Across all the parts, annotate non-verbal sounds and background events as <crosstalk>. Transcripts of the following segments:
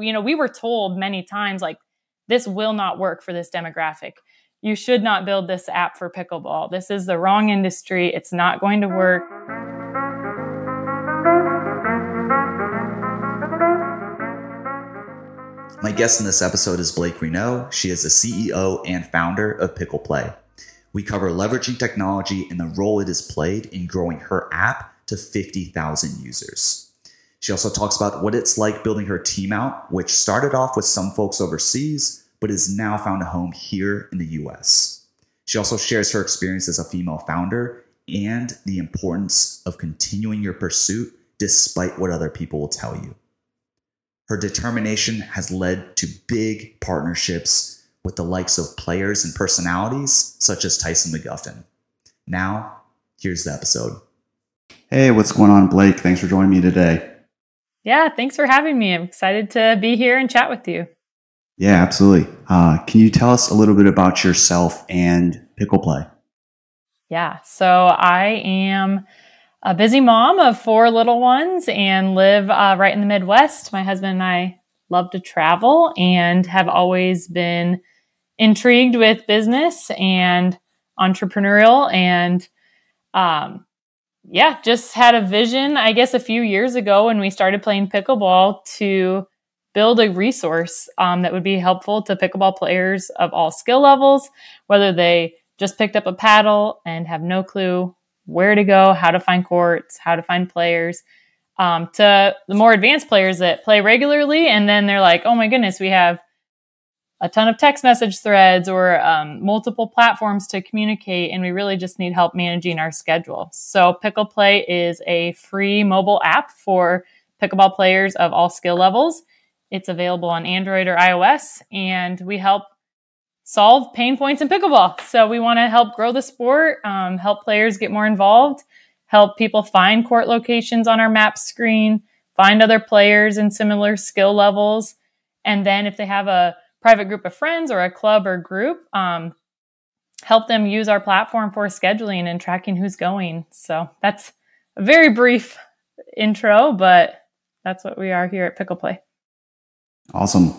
You know, we were told many times like this will not work for this demographic. You should not build this app for pickleball. This is the wrong industry. It's not going to work. My guest in this episode is Blake Renaud. She is the CEO and founder of Pickle Play. We cover leveraging technology and the role it has played in growing her app to 50,000 users. She also talks about what it's like building her team out, which started off with some folks overseas, but has now found a home here in the US. She also shares her experience as a female founder and the importance of continuing your pursuit despite what other people will tell you. Her determination has led to big partnerships with the likes of players and personalities such as Tyson McGuffin. Now, here's the episode. Hey, what's going on, Blake? Thanks for joining me today. Yeah, thanks for having me. I'm excited to be here and chat with you. Yeah, absolutely. Uh, can you tell us a little bit about yourself and Pickle Play? Yeah, so I am a busy mom of four little ones and live uh, right in the Midwest. My husband and I love to travel and have always been intrigued with business and entrepreneurial and um, yeah, just had a vision, I guess, a few years ago when we started playing pickleball to build a resource um, that would be helpful to pickleball players of all skill levels, whether they just picked up a paddle and have no clue where to go, how to find courts, how to find players, um, to the more advanced players that play regularly. And then they're like, oh my goodness, we have a ton of text message threads or um, multiple platforms to communicate, and we really just need help managing our schedule. So, Pickle Play is a free mobile app for pickleball players of all skill levels. It's available on Android or iOS, and we help solve pain points in pickleball. So, we want to help grow the sport, um, help players get more involved, help people find court locations on our map screen, find other players in similar skill levels. And then, if they have a private group of friends or a club or group, um, help them use our platform for scheduling and tracking who's going. So that's a very brief intro, but that's what we are here at Pickle Play. Awesome.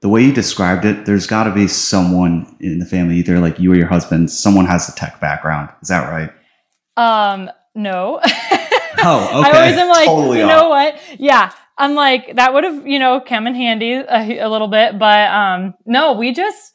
The way you described it, there's got to be someone in the family, either like you or your husband, someone has a tech background. Is that right? Um, no. <laughs> oh, okay. I always am like, totally you know off. what? Yeah, I'm like, that would have, you know, come in handy a, a little bit. But um, no, we just,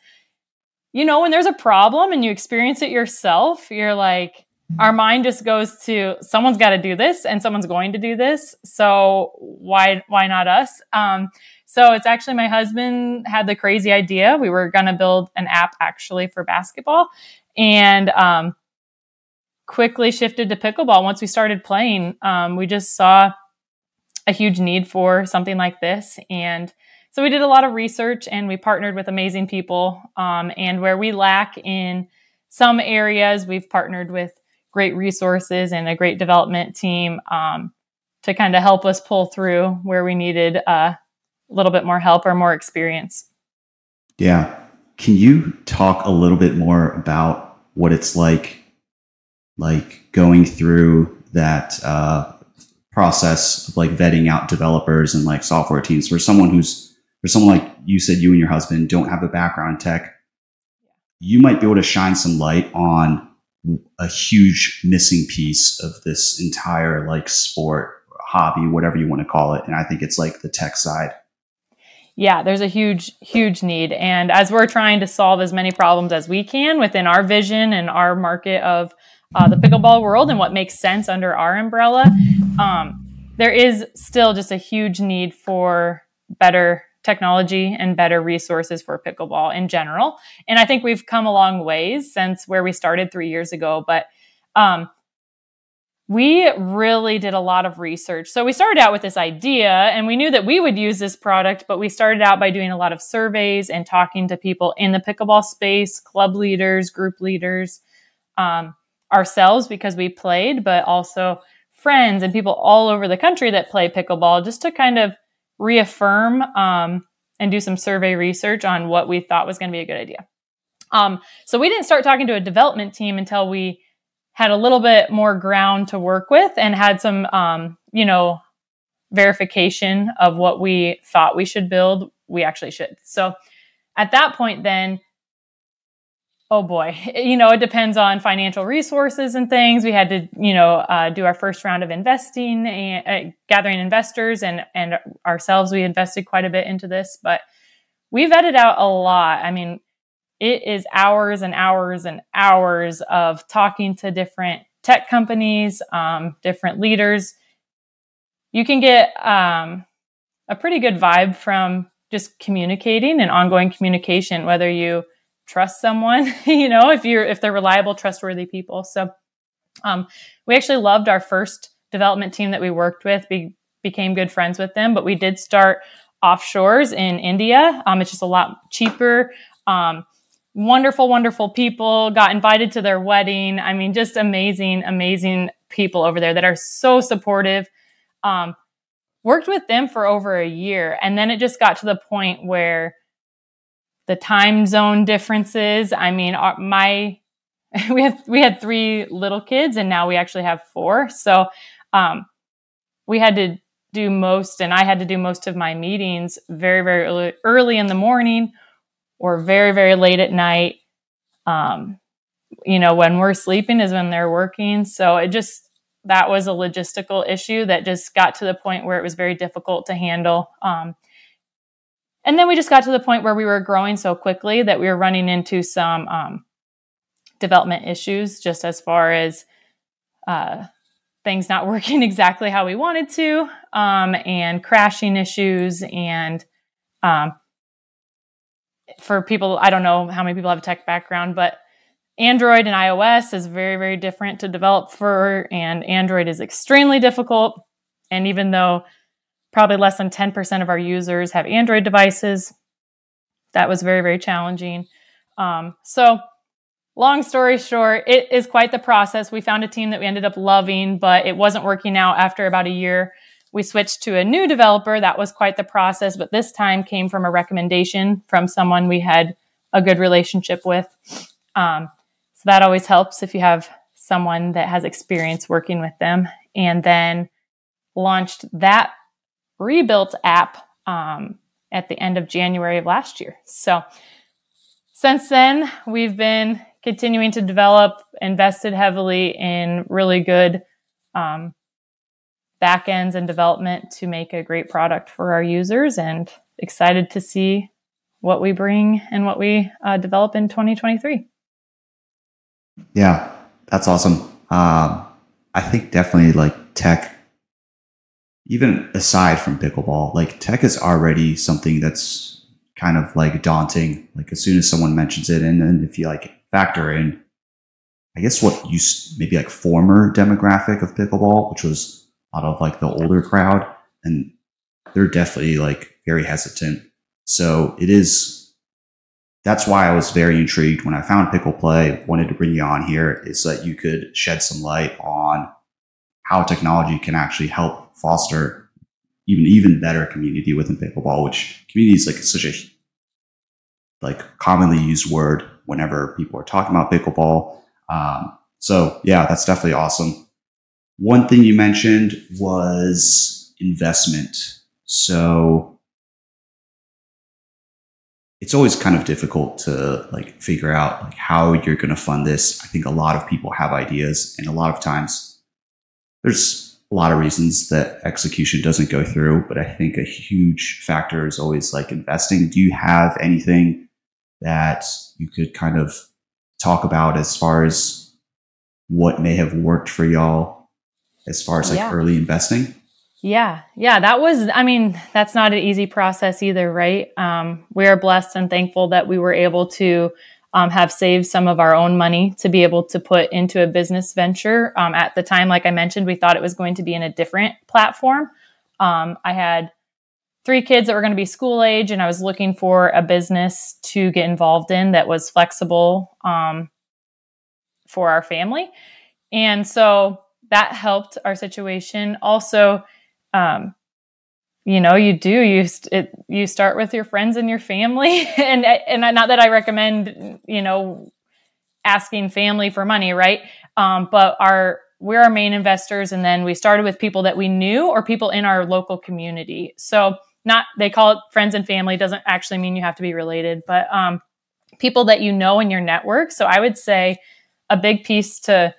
you know, when there's a problem and you experience it yourself, you're like, our mind just goes to someone's got to do this and someone's going to do this. So why, why not us? Um, so it's actually my husband had the crazy idea. We were going to build an app actually for basketball and, um, quickly shifted to pickleball once we started playing. Um, we just saw a huge need for something like this. And so we did a lot of research and we partnered with amazing people. Um, and where we lack in some areas, we've partnered with great resources and a great development team um, to kind of help us pull through where we needed a little bit more help or more experience. Yeah. Can you talk a little bit more about what it's like, like going through that uh, process of like vetting out developers and like software teams for someone who's for someone like you said you and your husband don't have a background in tech you might be able to shine some light on a huge missing piece of this entire like sport hobby whatever you want to call it and i think it's like the tech side. Yeah there's a huge huge need and as we're trying to solve as many problems as we can within our vision and our market of uh, the pickleball world and what makes sense under our umbrella, um, there is still just a huge need for better technology and better resources for pickleball in general. And I think we've come a long ways since where we started three years ago. But um, we really did a lot of research. So we started out with this idea and we knew that we would use this product, but we started out by doing a lot of surveys and talking to people in the pickleball space, club leaders, group leaders. Um, ourselves because we played, but also friends and people all over the country that play pickleball just to kind of reaffirm um, and do some survey research on what we thought was going to be a good idea. Um, so we didn't start talking to a development team until we had a little bit more ground to work with and had some, um, you know, verification of what we thought we should build, we actually should. So at that point, then, oh boy, <laughs> you know, it depends on financial resources and things. We had to, you know, uh, do our first round of investing and uh, gathering investors and and ourselves. We invested quite a bit into this, but we vetted out a lot. I mean, it is hours and hours and hours of talking to different tech companies, um, different leaders. You can get um, a pretty good vibe from just communicating and ongoing communication, whether you trust someone, <laughs> you know, if you're if they're reliable, trustworthy people. So um, we actually loved our first development team that we worked with. We became good friends with them, but we did start offshores in India. Um, it's just a lot cheaper. Um, wonderful, wonderful people. Got invited to their wedding. I mean, just amazing, amazing people over there that are so supportive. Um, worked with them for over a year, and then it just got to the point where the time zone differences. I mean, my <laughs> we have we had three little kids, and now we actually have four. So um, we had to do most, and I had to do most of my meetings very, very early, early in the morning or very, very late at night. Um, you know, when we're sleeping is when they're working. So it just, that was a logistical issue that just got to the point where it was very difficult to handle. Um, and then we just got to the point where we were growing so quickly that we were running into some um, development issues, just as far as uh, things not <laughs> working exactly how we wanted to, um, and crashing issues. And um, for people, I don't know how many people have a tech background, but Android and iOS is very, very different to develop for, and Android is extremely difficult. And even though probably less than 10% of our users have Android devices, that was very, very challenging. Um, so long story short, it is quite the process. We found a team that we ended up loving, but it wasn't working out after about a year. We switched to a new developer. That was quite the process, but this time came from a recommendation from someone we had a good relationship with. Um, so that always helps if you have someone that has experience working with them. And then launched that rebuilt app um, at the end of January of last year. So since then, we've been continuing to develop, invested heavily in really good um, backends and development to make a great product for our users, and excited to see what we bring and what we uh, develop in 2023. Yeah, that's awesome. Um, I think definitely like tech, even aside from pickleball, like tech is already something that's kind of like daunting. Like as soon as someone mentions it, and then if you like factor in, I guess what used maybe like former demographic of pickleball, which was a lot of like the older crowd, and they're definitely like very hesitant. So it is. That's why I was very intrigued when I found Pickle Play. Wanted to bring you on here is that you could shed some light on how technology can actually help foster even even better community within pickleball. Which community is like such a like commonly used word whenever people are talking about pickleball. Um, so yeah, that's definitely awesome. One thing you mentioned was investment. So it's always kind of difficult to like figure out like how you're going to fund this. I think a lot of people have ideas, and a lot of times there's a lot of reasons that execution doesn't go through. But I think a huge factor is always like investing. Do you have anything that you could kind of talk about as far as what may have worked for y'all as far as like yeah. early investing? Yeah, yeah, that was, I mean, that's not an easy process either, right? Um, we are blessed and thankful that we were able to um, have saved some of our own money to be able to put into a business venture. Um, at the time, like I mentioned, we thought it was going to be in a different platform. Um, I had three kids that were going to be school age, and I was looking for a business to get involved in that was flexible um, for our family. And so that helped our situation. Also, um, you know, you do you it, you start with your friends and your family, <laughs> and and not that I recommend you know asking family for money, right? Um, but our we're our main investors and then we started with people that we knew or people in our local community. So not they call it friends and family doesn't actually mean you have to be related but um, people that you know in your network. So i would say a big piece to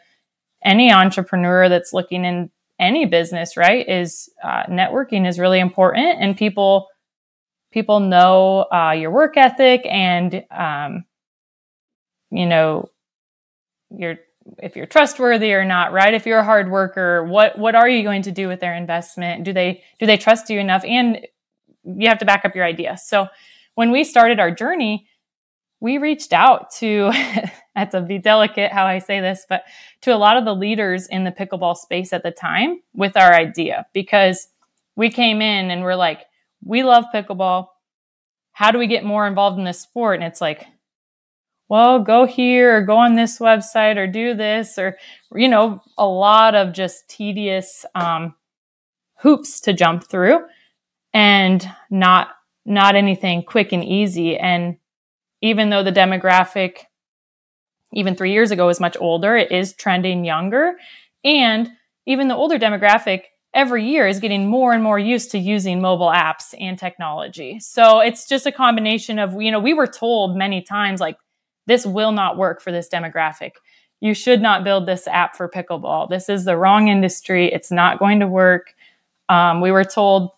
any entrepreneur that's looking in any business right is uh, networking is really important and people people know uh, your work ethic and um, you know your if you're trustworthy or not right? If you're a hard worker what what are you going to do with their investment? Do they do they trust you enough? And you have to back up your idea. So when we started our journey we reached out to <laughs> that's a be delicate how i say this but to a lot of the leaders in the pickleball space at the time with our idea because we came in and we're like we love pickleball how do we get more involved in this sport and it's like well, go here or go on this website or do this or, you know, a lot of just tedious um, hoops to jump through and not not anything quick and easy. And even though the demographic even three years ago was much older, it is trending younger. And even the older demographic every year is getting more and more used to using mobile apps and technology. So it's just a combination of, you know, we were told many times like this will not work for this demographic. You should not build this app for pickleball. This is the wrong industry. It's not going to work. Um, we were told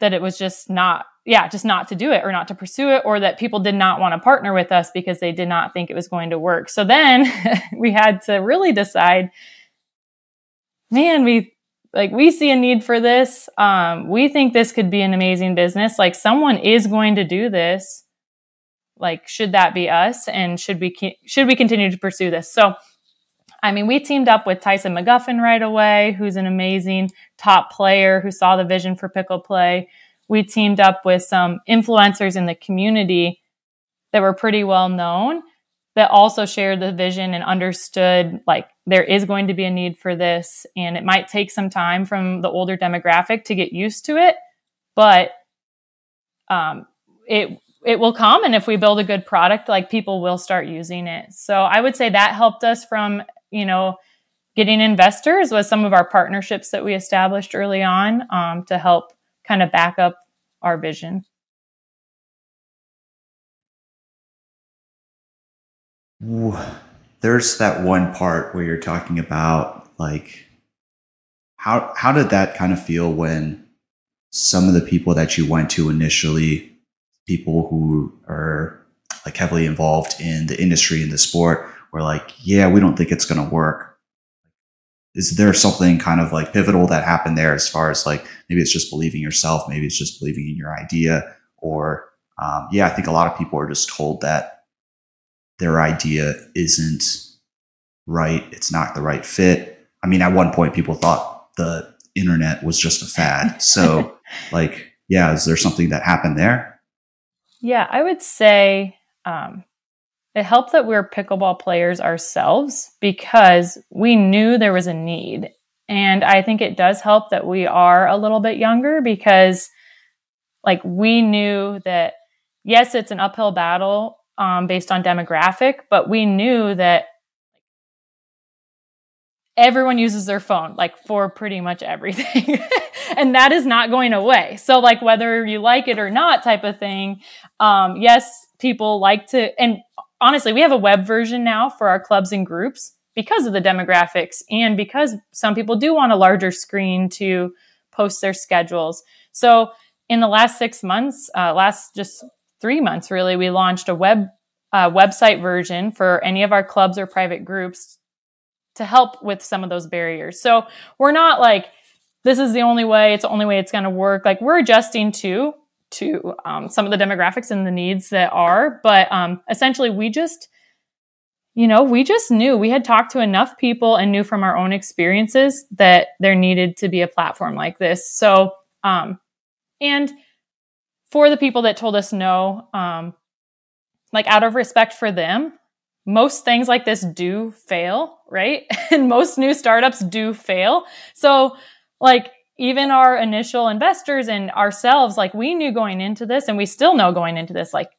that it was just not, yeah, just not to do it or not to pursue it, or that people did not want to partner with us because they did not think it was going to work. So then <laughs> we had to really decide man, we like we see a need for this. Um, we think this could be an amazing business. Like someone is going to do this like should that be us and should we should we continue to pursue this so i mean we teamed up with tyson mcguffin right away who's an amazing top player who saw the vision for pickle play we teamed up with some influencers in the community that were pretty well known that also shared the vision and understood like there is going to be a need for this and it might take some time from the older demographic to get used to it but um, it it will come and if we build a good product like people will start using it. So i would say that helped us from you know getting investors was some of our partnerships that we established early on um, to help kind of back up our vision there's that one part where you're talking about like how how did that kind of feel when some of the people that you went to initially people who are like heavily involved in the industry in the sport were like, yeah, we don't think it's going to work. Is there something kind of like pivotal that happened there as far as like maybe it's just believing yourself, maybe it's just believing in your idea, or um, yeah, I think a lot of people are just told that their idea isn't right, it's not the right fit. I mean, at one point, people thought the internet was just a fad. <laughs> So, like, yeah, is there something that happened there? Yeah, I would say um, it helped that we are pickleball players ourselves because we knew there was a need. And I think it does help that we are a little bit younger because, like, we knew that, yes, it's an uphill battle um, based on demographic, but we knew that everyone uses their phone like for pretty much everything <laughs> and that is not going away so like whether you like it or not type of thing um, yes people like to and honestly we have a web version now for our clubs and groups because of the demographics and because some people do want a larger screen to post their schedules so in the last six months uh, last just three months really we launched a web uh, website version for any of our clubs or private groups to help with some of those barriers. So we're not like, this is the only way, it's the only way it's going to work. Like we're adjusting to to um, some of the demographics and the needs that are, but um, essentially we just, you know, we just knew we had talked to enough people and knew from our own experiences that there needed to be a platform like this. So, um, and for the people that told us no, um, like out of respect for them, most things like this do fail, right? <laughs> and most new startups do fail. So, like, even our initial investors and ourselves, like, we knew going into this, and we still know going into this, like,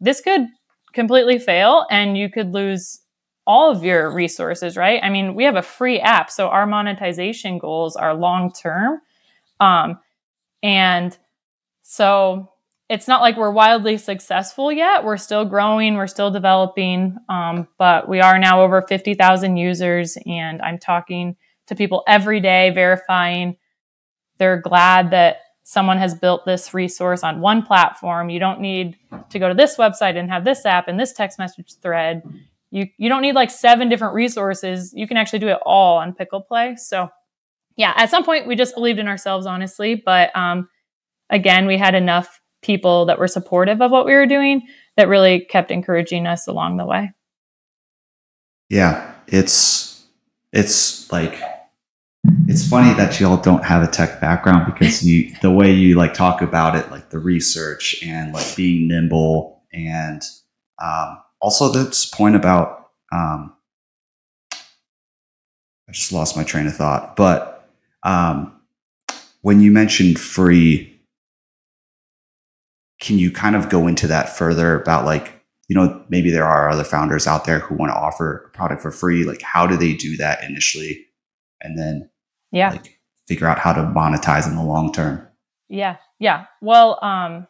this could completely fail and you could lose all of your resources, right? I mean, we have a free app, so our monetization goals are long term. Um, and so it's not like we're wildly successful yet. We're still growing, we're still developing, um, but we are now over 50,000 users, and I'm talking to people every day, verifying they're glad that someone has built this resource on one platform. You don't need to go to this website and have this app and this text message thread. You you don't need like seven different resources. You can actually do it all on Pickle Play. So yeah, at some point we just believed in ourselves, honestly. But um, again, we had enough people that were supportive of what we were doing that really kept encouraging us along the way. Yeah, it's it's like it's funny that y'all don't have a tech background because you the way you like talk about it like the research and like being nimble and um, also this point about um, i just lost my train of thought but um, when you mentioned free can you kind of go into that further about like you know maybe there are other founders out there who want to offer a product for free like how do they do that initially? And then yeah. like figure out how to monetize in the long term. Yeah yeah. Well um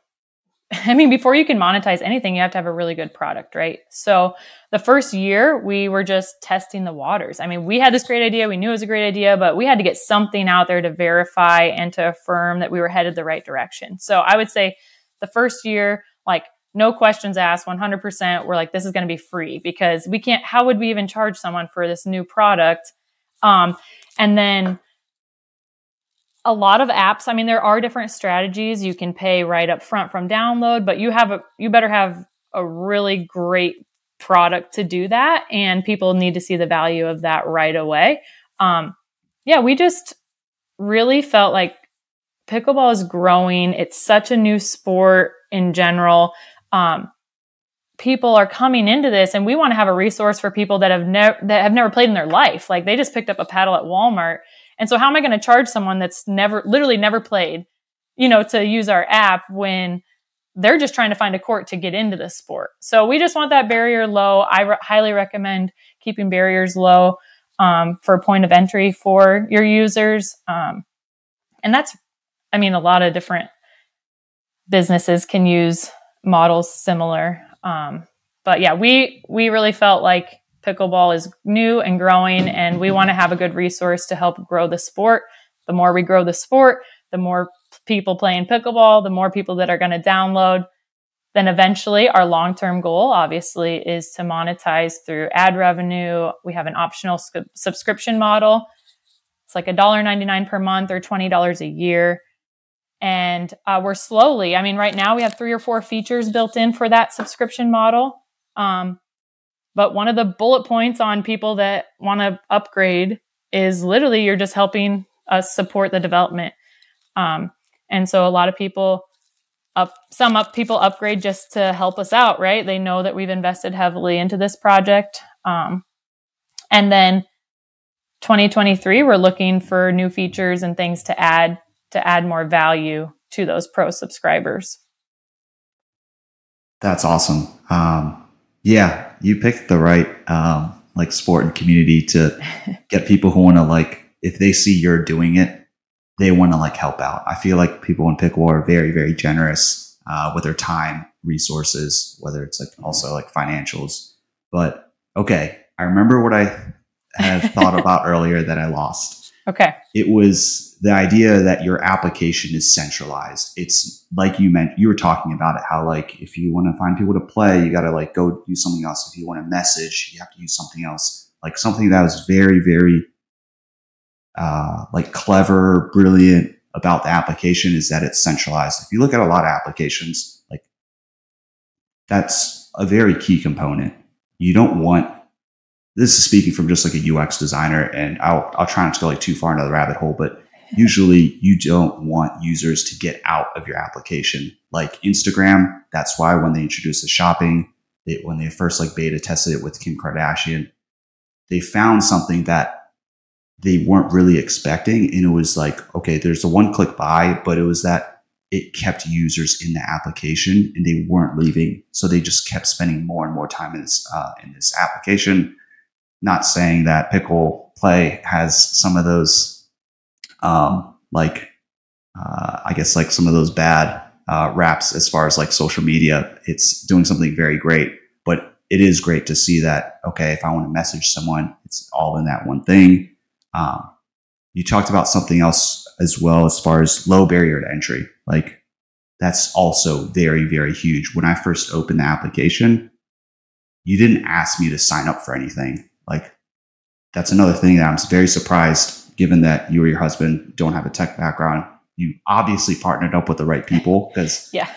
<laughs> i mean before you can monetize anything you have to have a really good product right? So the first year we were just testing the waters. I mean we had this great idea we knew it was a great idea but we had to get something out there to verify and to affirm that we were headed the right direction. So i would say the first year like no questions asked 100% we're like this is going to be free because we can't how would we even charge someone for this new product? Um, and then a lot of apps i mean there are different strategies. You can pay right up front from download but you have a you better have a really great product to do that and people need to see the value of that right away. Um, yeah we just really felt like pickleball is growing. It's such a new sport in general. Um, people are coming into this and we want to have a resource for people that have never that have never played in their life. Like they just picked up a paddle at walmart and so how am I going to charge someone that's never, literally never played, you know, to use our app when they're just trying to find a court to get into the sport? So we just want that barrier low. I re- highly recommend keeping barriers low um, for a point of entry for your users. Um, and that's, I mean, a lot of different businesses can use models similar. Um, but yeah, we we really felt like pickleball is new and growing, and we want to have a good resource to help grow the sport. The more we grow the sport, the more people playing pickleball, the more people that are going to download. Then eventually, our long term goal, obviously, is to monetize through ad revenue. We have an optional sc- subscription model. It's like $1.99 per month or $20 a year. And uh, we're slowly, I mean, right now we have three or four features built in for that subscription model. Um, but one of the bullet points on people that want to upgrade is literally you're just helping us support the development. Um, and so a lot of people up some up people upgrade just to help us out, right? They know that we've invested heavily into this project. Um, and then 2023, we're looking for new features and things to add to add more value to those pro subscribers. That's awesome. Um, yeah, you picked the right um, like sport and community to <laughs> get people who want to like if they see you're doing it, they want to like help out. I feel like people in pickleball are very very generous uh, with their time, resources, whether it's like also like financials. But okay, I remember what I had thought <laughs> about earlier that I lost. Okay. It was the idea that your application is centralized. It's like you meant, you were talking about it, how like if you want to find people to play, you got to like go use something else. If you want to message, you have to use something else. Like something that was very, very uh, like clever, brilliant about the application is that it's centralized. If you look at a lot of applications, like that's a very key component. You don't want this is speaking from just like a UX designer, and I'll I'll try not to go like too far into the rabbit hole, but <laughs> usually you don't want users to get out of your application. Like Instagram, that's why when they introduced the shopping, they, when they first like beta tested it with Kim Kardashian, they found something that they weren't really expecting, and it was like, okay, there's a one click buy, but it was that it kept users in the application and they weren't leaving, so they just kept spending more and more time in this uh, in this application not saying that pickle play has some of those, um, like, uh, I guess like some of those bad uh, raps as far as like social media. It's doing something very great, but it is great to see that. Okay, if I want to message someone, it's all in that one thing. Um, you talked about something else as well as far as low barrier to entry. Like that's also very, very huge. When I first opened the application, you didn't ask me to sign up for anything. Like that's another thing that I'm very surprised given that you or your husband don't have a tech background. You obviously partnered up with the right people because <laughs> yeah.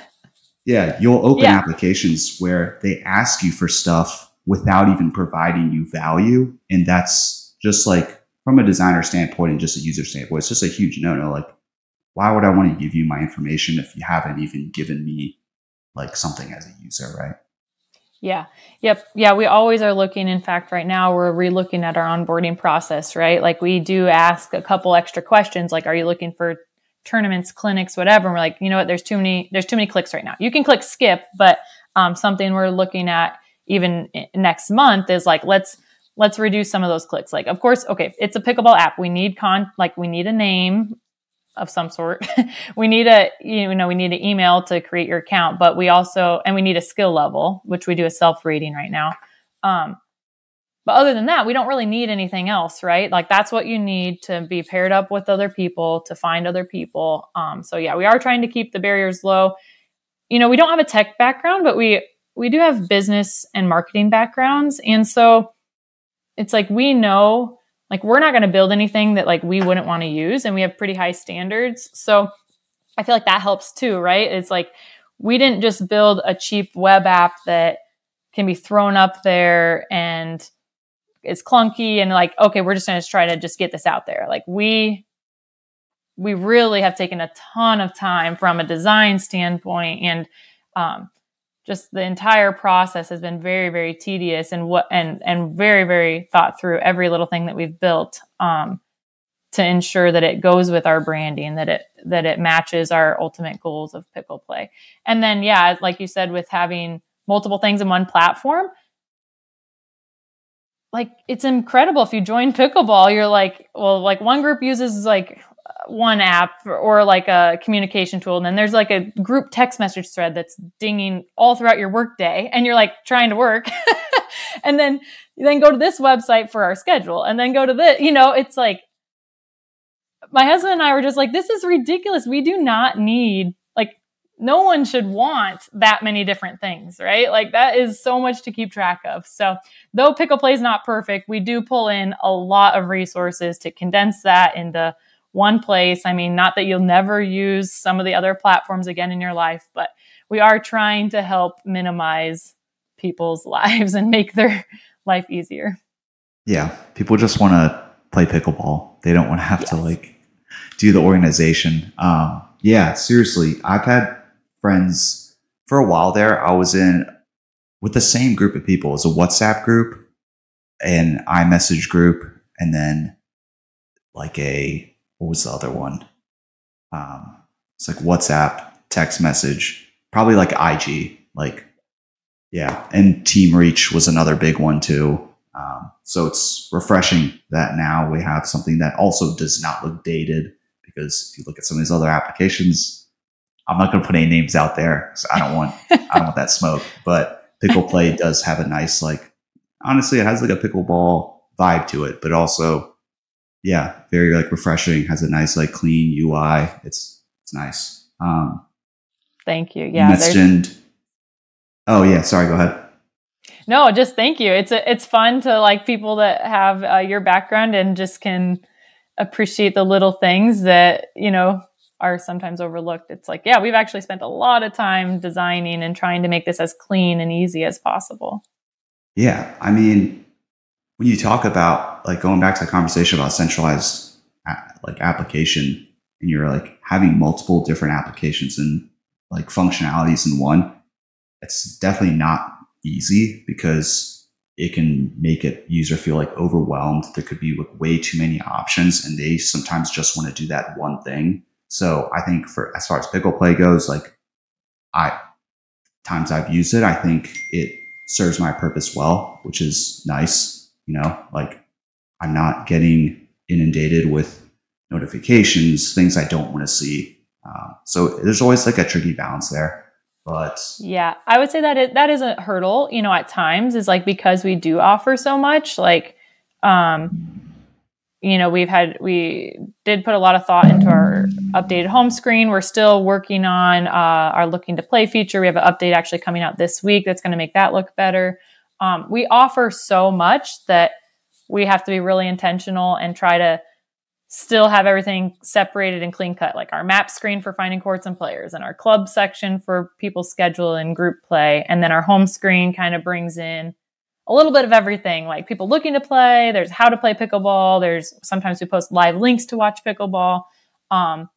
Yeah, you'll open Yeah. applications where they ask you for stuff without even providing you value. And that's just like from a designer standpoint and just a user standpoint, it's just a huge no no. Like, why would I want to give you my information if you haven't even given me like something as a user, right? Yeah. Yep. Yeah. We always are looking. In fact, right now we're relooking at our onboarding process, right? Like we do ask a couple extra questions, like, are you looking for tournaments, clinics, whatever? And we're like, you know what? There's too many, there's too many clicks right now. You can click skip, but um, something we're looking at even next month is like, let's, let's reduce some of those clicks. Like, of course, okay, it's a pickleball app. We need con, like we need a name of some sort. <laughs> we need a you know we need an email to create your account, but we also and we need a skill level, which we do a self rating right now. Um, but other than that, we don't really need anything else, right? Like that's what you need to be paired up with other people to find other people. Um, so yeah, we are trying to keep the barriers low. You know, we don't have a tech background, but we we do have business and marketing backgrounds, and so it's like we know like we're not going to build anything that like we wouldn't want to use and we have pretty high standards. So i feel like that helps too right? It's like we didn't just build a cheap web app that can be thrown up there and is clunky and like okay we're just going to try to just get this out there. Like we we really have taken a ton of time from a design standpoint and um, just the entire process has been very very tedious and what and and very very thought through every little thing that we've built um, to ensure that it goes with our branding that it that it matches our ultimate goals of pickle play. And then yeah like you said with having multiple things in one platform like it's incredible. If you join pickleball you're like well like one group uses like one app or, like a communication tool and then there's like a group text message thread that's dinging all throughout your workday and you're like trying to work. <laughs> And then then go to this website for our schedule and then go to this you know it's like my husband and I were just like this is ridiculous. We do not need like no one should want that many different things right? Like that is so much to keep track of. So though pickle play is not perfect we do pull in a lot of resources to condense that into one place. I mean, not that you'll never use some of the other platforms again in your life, but we are trying to help minimize people's <laughs> lives and make their life easier. Yeah, people just want to play pickleball. They don't want to have to like do the organization. Um, yeah, seriously, I've had friends for a while there. I was in with the same group of people. It was a WhatsApp group, an iMessage group, and then like a what was the other one? Um, it's like WhatsApp, text message, probably like IG, like yeah, and Team Reach was another big one too. Um, so it's refreshing that now we have something that also does not look dated because if you look at some of these other applications, I'm not going to put any names out there. So I don't want <laughs> I don't want that smoke. But Pickle Play does have a nice like honestly it has like a pickleball vibe to it, but also yeah, very like refreshing. Has a nice like clean UI. It's it's nice. Um, Thank you. Yeah. mentioned. Oh yeah, sorry. Go ahead. No, just thank you. It's a, it's fun to like people that have uh, your background and just can appreciate the little things that you know are sometimes overlooked. It's like, yeah, we've actually spent a lot of time designing and trying to make this as clean and easy as possible. Yeah, I mean, when you talk about like going back to the conversation about centralized like application, and you're like having multiple different applications and like functionalities in one, it's definitely not easy because it can make a user feel like overwhelmed. There could be like way too many options, and they sometimes just want to do that one thing. So I think for as far as pickle play goes, like I times I've used it, I think it serves my purpose well, which is nice. You know, like I'm not getting inundated with notifications, things I don't want to see. Um, so there's always like a tricky balance there. But yeah, I would say that it, that is a hurdle, you know, at times is like because we do offer so much, like, um, you know, we've had, we did put a lot of thought into our updated home screen. We're still working on uh, our looking to play feature. We have an update actually coming out this week that's going to make that look better. Um, we offer so much that we have to be really intentional and try to still have everything separated and clean cut, like our map screen for finding courts and players, and our club section for people's schedule and group play. And then our home screen kind of brings in a little bit of everything, like people looking to play. There's how to play pickleball. There's sometimes we post live links to watch pickleball. Um,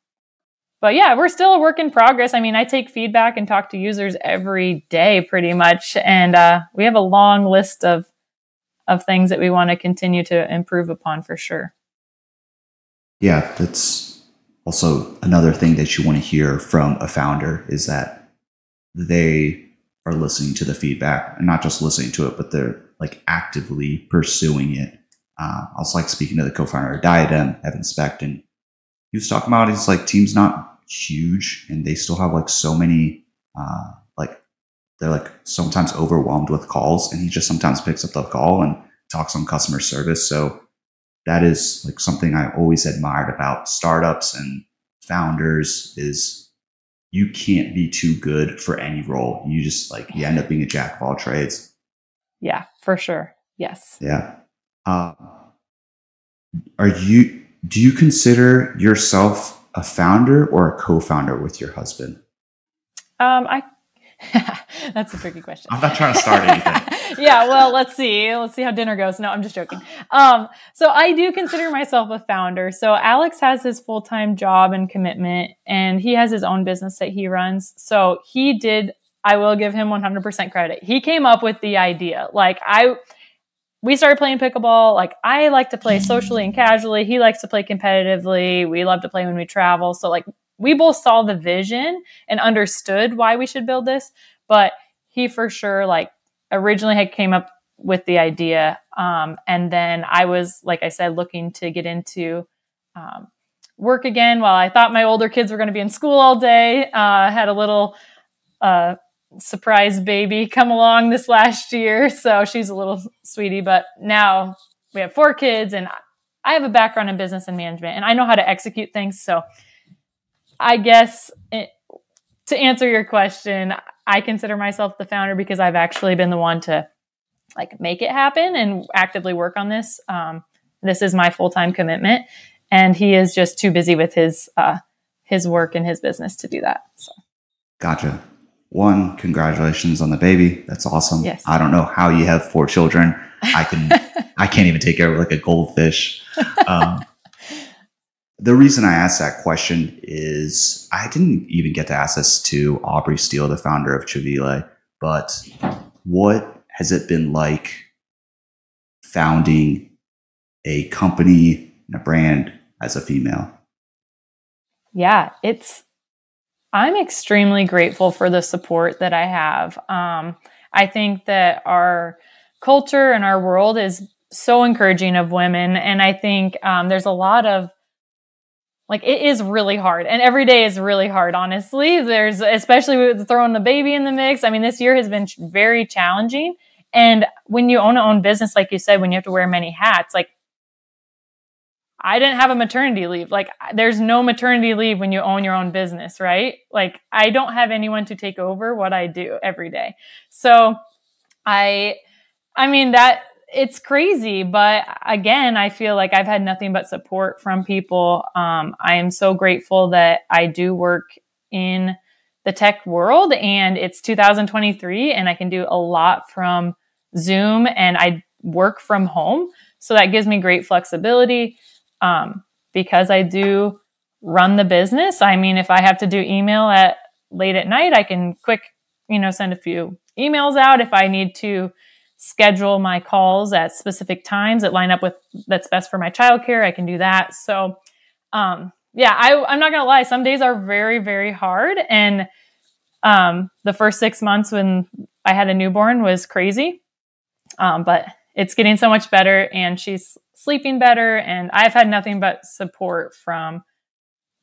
but yeah, we're still a work in progress. I mean, I take feedback and talk to users every day, pretty much, and uh, we have a long list of of things that we want to continue to improve upon for sure yeah, that's also another thing that you want to hear from a founder is that they are listening to the feedback and not just listening to it, but they're like actively pursuing it. Uh, I was like speaking to the co-founder of Diadem, Evan Specht, and he was talking about his like team's not huge and they still have like so many uh, like they're like sometimes overwhelmed with calls and he just sometimes picks up the call and talks on customer service. So that is like something I always admired about startups and founders is you can't be too good for any role. You just like you end up being a jack of all trades. Yeah, for sure. Yes. Yeah. Uh, are you? Do you consider yourself a founder or a co-founder with your husband? Um, I <laughs> That's a tricky question. I'm not trying to start anything. <laughs> yeah, well, let's see. Let's see how dinner goes. No, I'm just joking. Um, so I do consider myself a founder. So Alex has his full time job and commitment, and he has his own business that he runs. So he did. I will give him 100% credit. He came up with the idea. Like I, we started playing pickleball. Like I like to play socially and casually. He likes to play competitively. We love to play when we travel. So like we both saw the vision and understood why we should build this, but he for sure like originally had came up with the idea. Um, and then I was, like I said, looking to get into um, work again while I thought my older kids were going to be in school all day. Uh, had a little uh, surprise baby come along this last year. So she's a little sweetie, but now we have four kids and I have a background in business and management and I know how to execute things. So I guess it, to answer your question, I consider myself the founder because I've actually been the one to like make it happen and actively work on this. Um, this is my full time commitment, and he is just too busy with his uh, his work and his business to do that. So. Gotcha. One, congratulations on the baby. That's awesome. Yes. I don't know how you have four children. I can. <laughs> I can't even take care of like a goldfish. Um, the reason I asked that question is I didn't even get to ask this to Aubrey Steele, the founder of Chavile, but what has it been like founding a company and a brand as a female? Yeah, it's, I'm extremely grateful for the support that I have. Um, I think that our culture and our world is so encouraging of women. And I think um, there's a lot of like it is really hard and every day is really hard honestly there's especially with throwing the baby in the mix i mean this year has been very challenging and when you own a own business like you said when you have to wear many hats like i didn't have a maternity leave like there's no maternity leave when you own your own business right like i don't have anyone to take over what i do every day so i i mean that it's crazy, but again, I feel like I've had nothing but support from people. Um, I am so grateful that I do work in the tech world and it's 2023 and I can do a lot from Zoom and I work from home. So that gives me great flexibility um, because I do run the business. I mean, if I have to do email at late at night, I can quick, you know, send a few emails out. If I need to schedule my calls at specific times that line up with that's best for my childcare. I can do that. So, um, yeah, I, I'm not gonna lie. Some days are very, very hard, and um, the first six months when I had a newborn was crazy. Um, but it's getting so much better and she's sleeping better. And I've had nothing but support from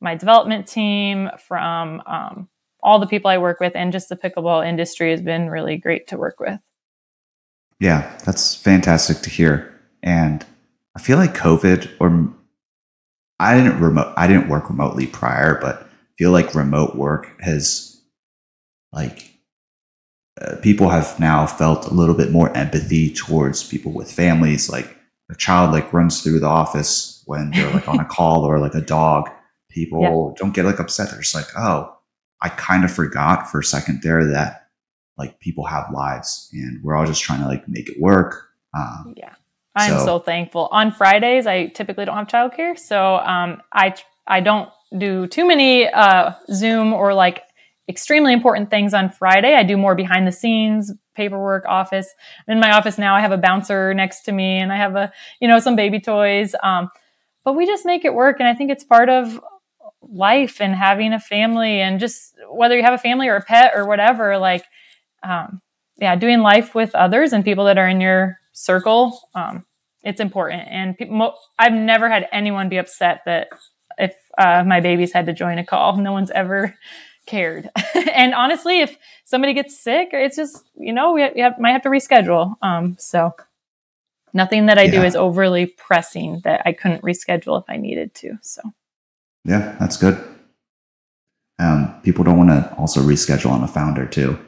my development team, from um, all the people I work with, and just the pickleball industry has been really great to work with. Yeah, that's fantastic to hear. And I feel like COVID or I didn't remote I didn't work remotely prior, but feel like remote work has like uh, people have now felt a little bit more empathy towards people with families. Like a child like runs through the office when they're like on a <laughs> call or like a dog. People yeah. don't get like upset. They're just like oh i kind of forgot for a second there that like people have lives and we're all just trying to like make it work. Um, yeah. I'm so, so, thankful. On fridays i typically don't have childcare so um, i i don't do too many uh, zoom or like extremely important things on Friday. I do more behind the scenes paperwork office. I'm in my office now. I have a bouncer next to me and I have a, you know, some baby toys. Um, but we just make it work. And I think it's part of life and having a family and just whether you have a family or a pet or whatever, like, um, yeah, doing life with others and people that are in your circle. Um, it's important. And people, I've never had anyone be upset that if uh, my babies had to join a call, no one's ever cared. <laughs> and honestly, if somebody gets sick, it's just you know we, have, might have to reschedule. Um, so nothing that I yeah. do is overly pressing that I couldn't reschedule if I needed to. So yeah, that's good. Um, people don't want to also reschedule on a founder too.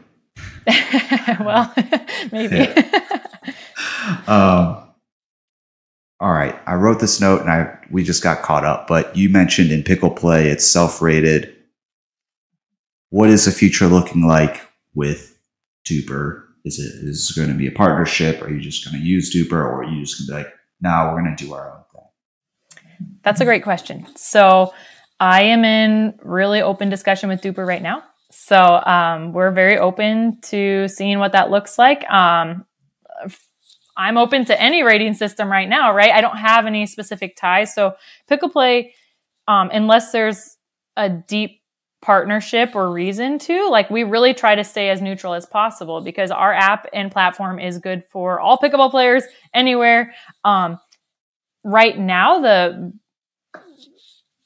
<laughs> well, <laughs> maybe. um, all right, I wrote this note and I we just got caught up, but you mentioned in pickle play it's self-rated what is the future looking like with DUPR? Is it is going to be a partnership? Are you just going to use DUPR, or are you just going to be like, no, we're going to do our own thing? That's a great question. So I am in really open discussion with DUPR right now. So um, we're very open to seeing what that looks like. Um, I'm open to any rating system right now, right? I don't have any specific ties. So Pickle Play, um, unless there's a deep partnership or reason to. Like we really try to stay as neutral as possible because our app and platform is good for all pickleball players anywhere. Um, right now, the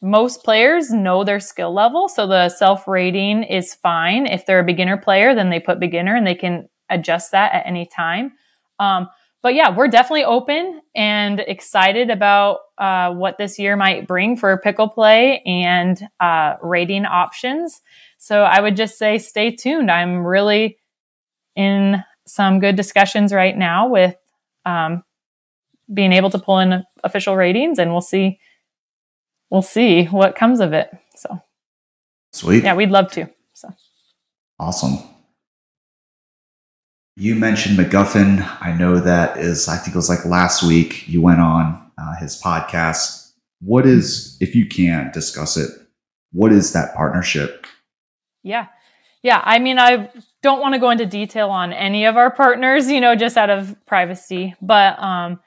most players know their skill level, so the self rating is fine. If they're a beginner player, then they put beginner and they can adjust that at any time. Um, but yeah, we're definitely open and excited about uh, what this year might bring for pickle play and uh, rating options. So I would just say stay tuned. I'm really in some good discussions right now with um, being able to pull in official ratings, and we'll see. We'll see what comes of it. So sweet. Yeah, we'd love to. So awesome. You mentioned McGuffin. I know that is, I think it was like last week you went on uh, his podcast. What is, if you can discuss it, what is that partnership? Yeah. Yeah. I mean, I don't want to go into detail on any of our partners, you know, just out of privacy, but um,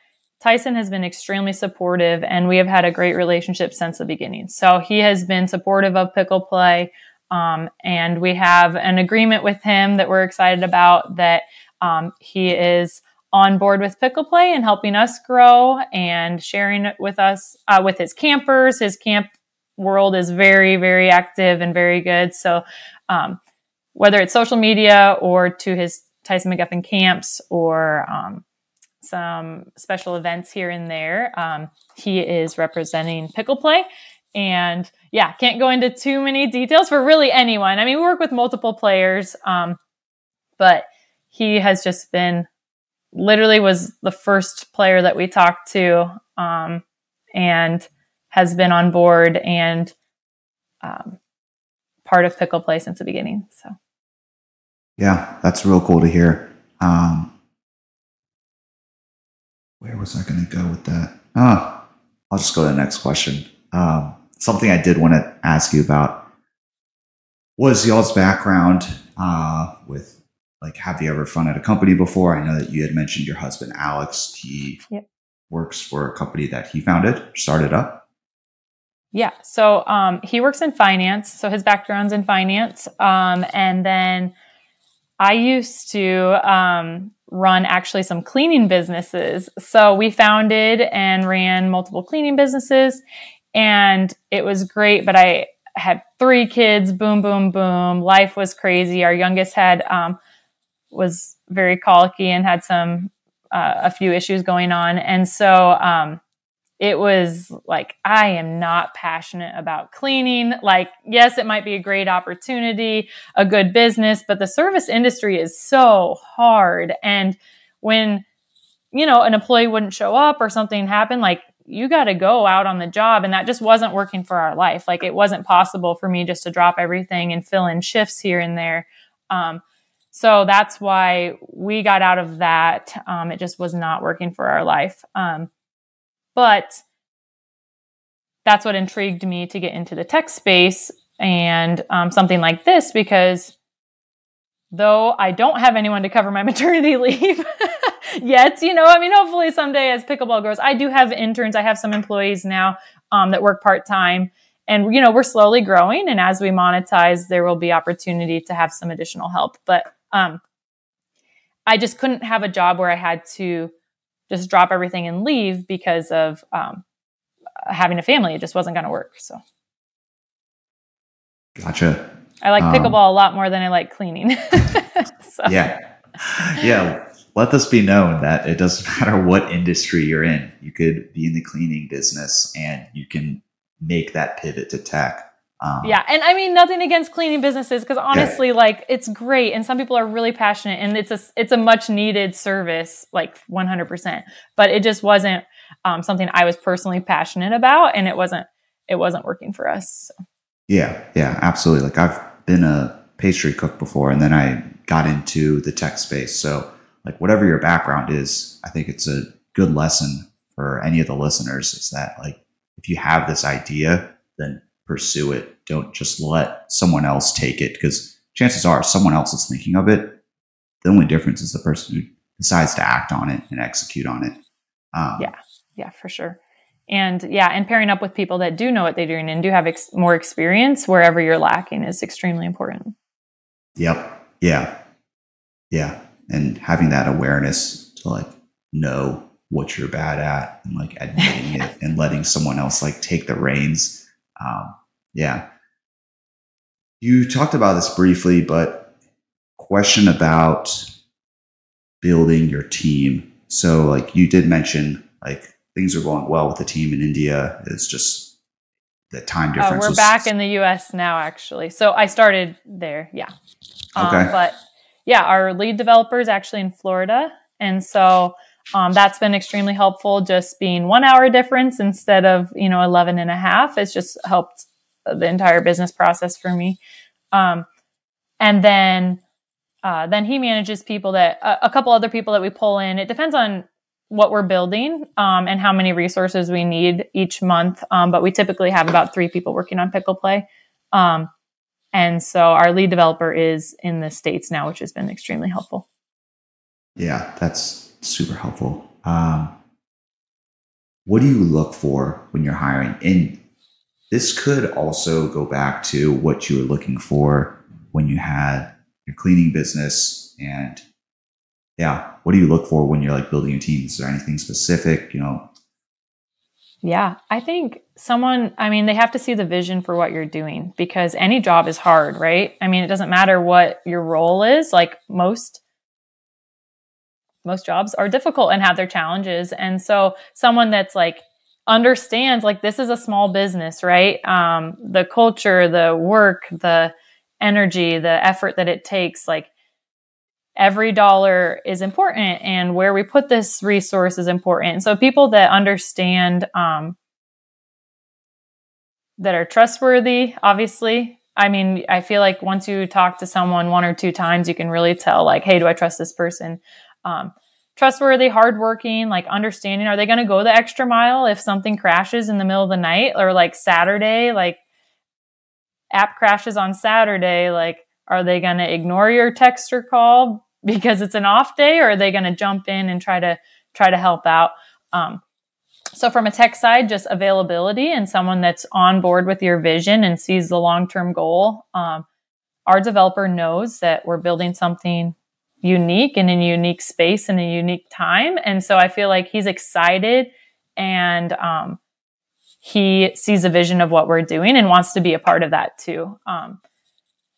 Tyson has been extremely supportive and we have had a great relationship since the beginning. So he has been supportive of pickle play. Um, and we have an agreement with him that we're excited about that um, he is on board with Pickle Play and helping us grow and sharing it with us uh, with his campers. His camp world is very, very active and very good. So, um, whether it's social media or to his Tyson McGuffin camps or um, some special events here and there, um, he is representing Pickle Play. And yeah, can't go into too many details for really anyone. I mean, we work with multiple players, um, but he has just been literally was the first player that we talked to um, and has been on board and um, part of pickle play since the beginning so. Yeah that's real cool to hear. Um, where was i going to go with that? Oh i'll just go to the next question. Um, something i did want to ask you about was y'all's background uh, with like have you ever funded a company before i know that you had mentioned your husband alex he yep. works for a company that he founded started up yeah so um, he works in finance so his background's in finance um, and then I used to um, run actually some cleaning businesses. So we founded and ran multiple cleaning businesses, and it was great. But I had three kids. Boom, boom, boom. Life was crazy. Our youngest had um, was very colicky and had some uh, a few issues going on, and so um, it was like i am not passionate about cleaning like yes it might be a great opportunity a good business but the service industry is so hard and when you know an employee wouldn't show up or something happened like you got to go out on the job and that just wasn't working for our life. Like it wasn't possible for me just to drop everything and fill in shifts here and there. Um, so that's why we got out of that. Um, it just was not working for our life. Um, but that's what intrigued me to get into the tech space and um, something like this because though I don't have anyone to cover my <laughs> maternity leave yet, you know, I mean, hopefully someday as pickleball grows, I do have interns. I have some employees now um, that work part time. And, you know, we're slowly growing. And as we monetize, there will be opportunity to have some additional help. But um, I just couldn't have a job where I had to just drop everything and leave because of um, having a family. It just wasn't going to work. So, gotcha. I like um, pickleball a lot more than I like cleaning. <laughs> so. Yeah, yeah. Let this be known that it doesn't <laughs> matter what industry you're in. You could be in the cleaning business, and you can make that pivot to tech. Um, yeah, and I mean nothing against cleaning businesses because honestly, yeah. like it's great, and some people are really passionate, and it's a it's a much needed service, like one hundred percent. But it just wasn't um, something I was personally passionate about, and it wasn't it wasn't working for us. So. Yeah, yeah, absolutely. Like I've been a pastry cook before, and then I got into the tech space. So, like whatever your background is, I think it's a good lesson for any of the listeners is that like if you have this idea, then pursue it. Don't just let someone else take it because chances are someone else is thinking of it. The only difference is the person who decides to act on it and execute on it. Um, yeah, yeah, for sure. And yeah, and pairing up with people that do know what they're doing and do have ex- more experience wherever you're lacking is extremely important. Yep. Yeah. Yeah. And having that awareness to like know what you're bad at and like admitting <laughs> it and letting someone else like take the reins um, yeah. You talked about this briefly, but question about building your team. So, like you did mention, like things are going well with the team in India. It's just the time difference. Uh, we're was... back in the U.S. now, actually. So I started there. Yeah. Um, okay. But yeah, our lead developer is actually in Florida, and so um, that's been extremely helpful. Just being one hour difference instead of you know 11 and a half. It's just helped the entire business process for me. Um, and then uh, then he manages people that a, a, couple other people that we pull in. It depends on what we're building um, and how many resources we need each month. Um, but we typically have about three people working on Pickle Play. Um, and so our lead developer is in the states now, which has been extremely helpful. Yeah, that's super helpful. Um, what do you look for when you're hiring? And this could also go back to what you were looking for when you had your cleaning business and yeah, what do you look for when you're like building a team? Is there anything specific, you know? Yeah, I think someone, I mean, they have to see the vision for what you're doing because any job is hard, right? I mean, it doesn't matter what your role is, like most most jobs are difficult and have their challenges. And so someone that's like understands like this is a small business, right? Um, the culture, the work, the energy, the effort that it takes, like every dollar is important and where we put this resource is important. So people that understand um, that are trustworthy, obviously. I mean, I feel like once you talk to someone one or two times, you can really tell, like, hey, do I trust this person? Um, trustworthy, hardworking, like understanding. Are they going to go the extra mile if something crashes in the middle of the night or like Saturday, like app crashes on Saturday? Like, are they going to ignore your text or call because it's an off day, or are they going to jump in and try to try to help out? Um, so from a tech side, just availability and someone that's on board with your vision and sees the long term goal um, our developer knows that we're building something unique in a unique space in a unique time. And so I feel like he's excited and um, he sees a vision of what we're doing and wants to be a part of that too. Um,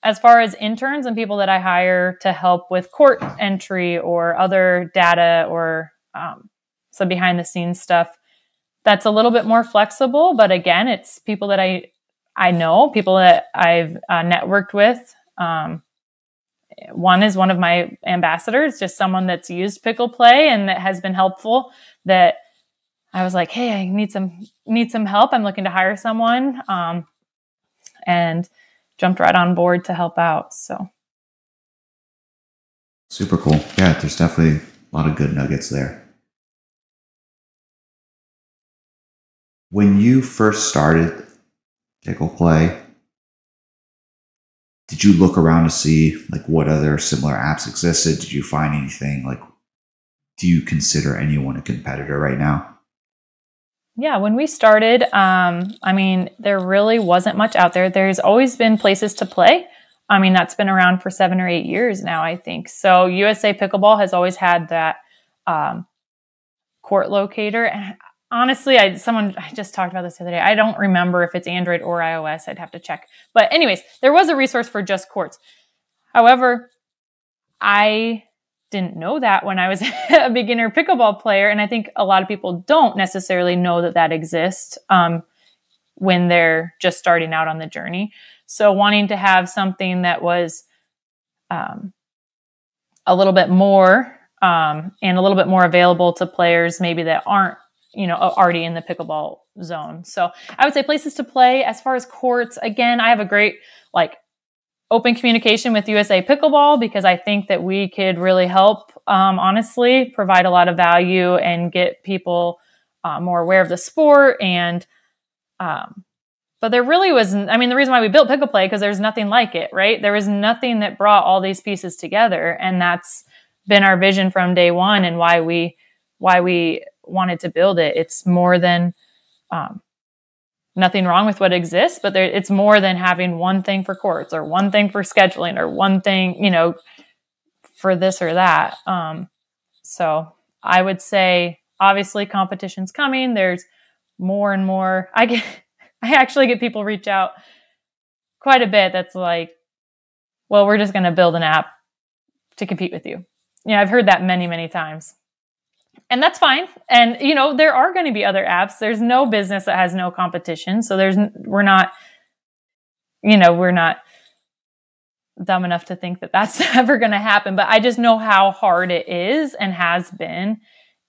as far as interns and people that I hire to help with court entry or other data or um, some behind the scenes stuff, that's a little bit more flexible. But again, it's people that I I know, people that I've uh, networked with. Um, one is one of my ambassadors, just someone that's used Pickle Play and that has been helpful. That I was like, hey, I need some need some help. I'm looking to hire someone, um, and jumped right on board to help out. So super cool. Yeah, there's definitely a lot of good nuggets there. When you first started Pickle Play, did you look around to see like what other similar apps existed? Did you find anything like do you consider anyone a competitor right now? Yeah, when we started, um, I mean, there really wasn't much out there. There's always been places to play. I mean, that's been around for seven or eight years now, I think. So USA Pickleball has always had that um, court locator. And honestly, I someone I just talked about this the other day. I don't remember if it's Android or iOS. I'd have to check. But anyways, there was a resource for just courts. However, I didn't know that when I was <laughs> a beginner pickleball player. And I think a lot of people don't necessarily know that that exists um, when they're just starting out on the journey. So, wanting to have something that was um, a little bit more um, and a little bit more available to players maybe that aren't you know already in the pickleball zone so i would say places to play as far as courts again i have a great like open communication with USA Pickleball because I think that we could really help, um, honestly, provide a lot of value and get people uh, more aware of the sport. And, um, but there really wasn't, I mean, the reason why we built Pickle Play, because there's nothing like it, right? There was nothing that brought all these pieces together. And that's been our vision from day one and why we, why we wanted to build it. It's more than, um, nothing wrong with what exists, but there, it's more than having one thing for courts or one thing for scheduling or one thing, you know, for this or that. Um, so I would say, obviously, competition's coming. There's more and more. <laughs> I get, I actually get people reach out quite a bit. That's like, well, we're just going to build an app to compete with you. Yeah, I've heard that many, many times and that's fine. And you know, there are going to be other apps. There's no business that has no competition. So there's we're not you know, we're not dumb enough to think that that's <laughs> ever going to happen, but I just know how hard it is and has been.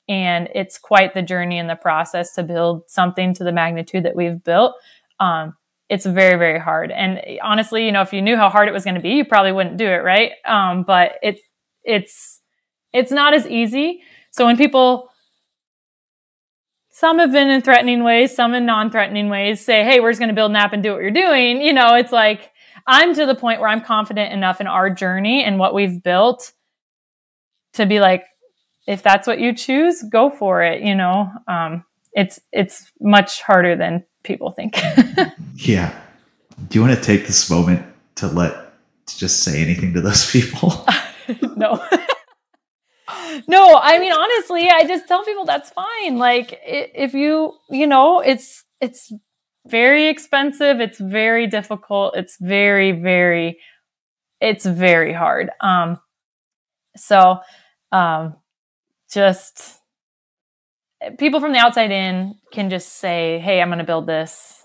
And it's quite the journey and the process to build something to the magnitude that we've built. Um, it's very, very hard. And honestly, you know, if you knew how hard it was going to be, you probably wouldn't do it, right? Um, but it's it's it's not as easy so when people, some have been in threatening ways, some in non threatening ways, say, hey, we're just going to build an app and do what you're doing, you know, it's like, I'm to the point where I'm confident enough in our journey and what we've built to be like, if that's what you choose, go for it. You know, um, it's it's much harder than people think. <laughs> yeah. Do you want to take this moment to let to just say anything to those people? <laughs> no no, I mean honestly, I just tell people that's fine. Like if you, you know, it's it's very expensive, it's very difficult, it's very very it's very hard. Um so um just people from the outside in can just say, "Hey, I'm going to build this."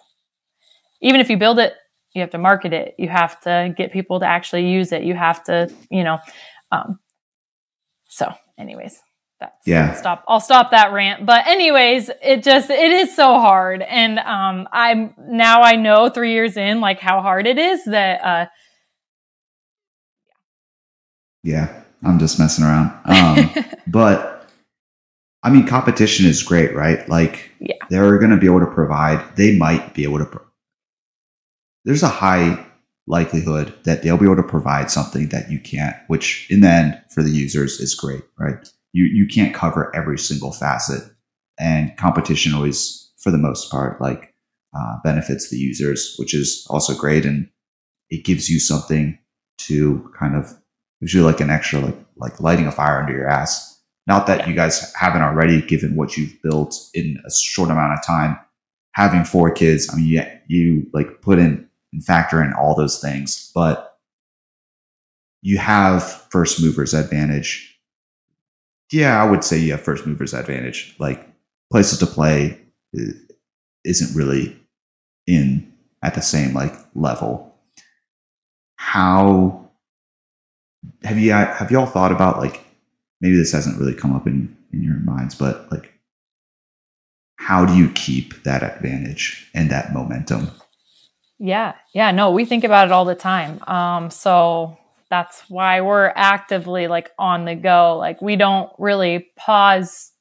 Even if you build it, you have to market it. You have to get people to actually use it. You have to, you know, um, so anyways, that's yeah. Stop. I'll stop that rant. But anyways, it just it is so hard, and um, I'm now I know three years in like how hard it is that. uh Yeah, I'm just messing around. Um, <laughs> but I mean, competition is great, right? Like, yeah. they're going to be able to provide. They might be able to. Pro- There's a high likelihood that they'll be able to provide something that you can't, which in the end for the users is great, right? You you can't cover every single facet, and competition always, for the most part, like uh, benefits the users, which is also great, and it gives you something to kind of gives you like an extra like like lighting a fire under your ass. Not that you guys haven't already, given what you've built in a short amount of time. Having four kids, I mean, you, you like put in and factor in all those things, but you have first movers advantage. Yeah, I would say you have first movers advantage. Like places to play uh, isn't really in at the same like level. How have you uh, have y'all thought about like maybe this hasn't really come up in in your minds, but like how do you keep that advantage and that momentum? Yeah, yeah, no, we think about it all the time. Um, so that's why we're actively like on the go. Like we don't really pause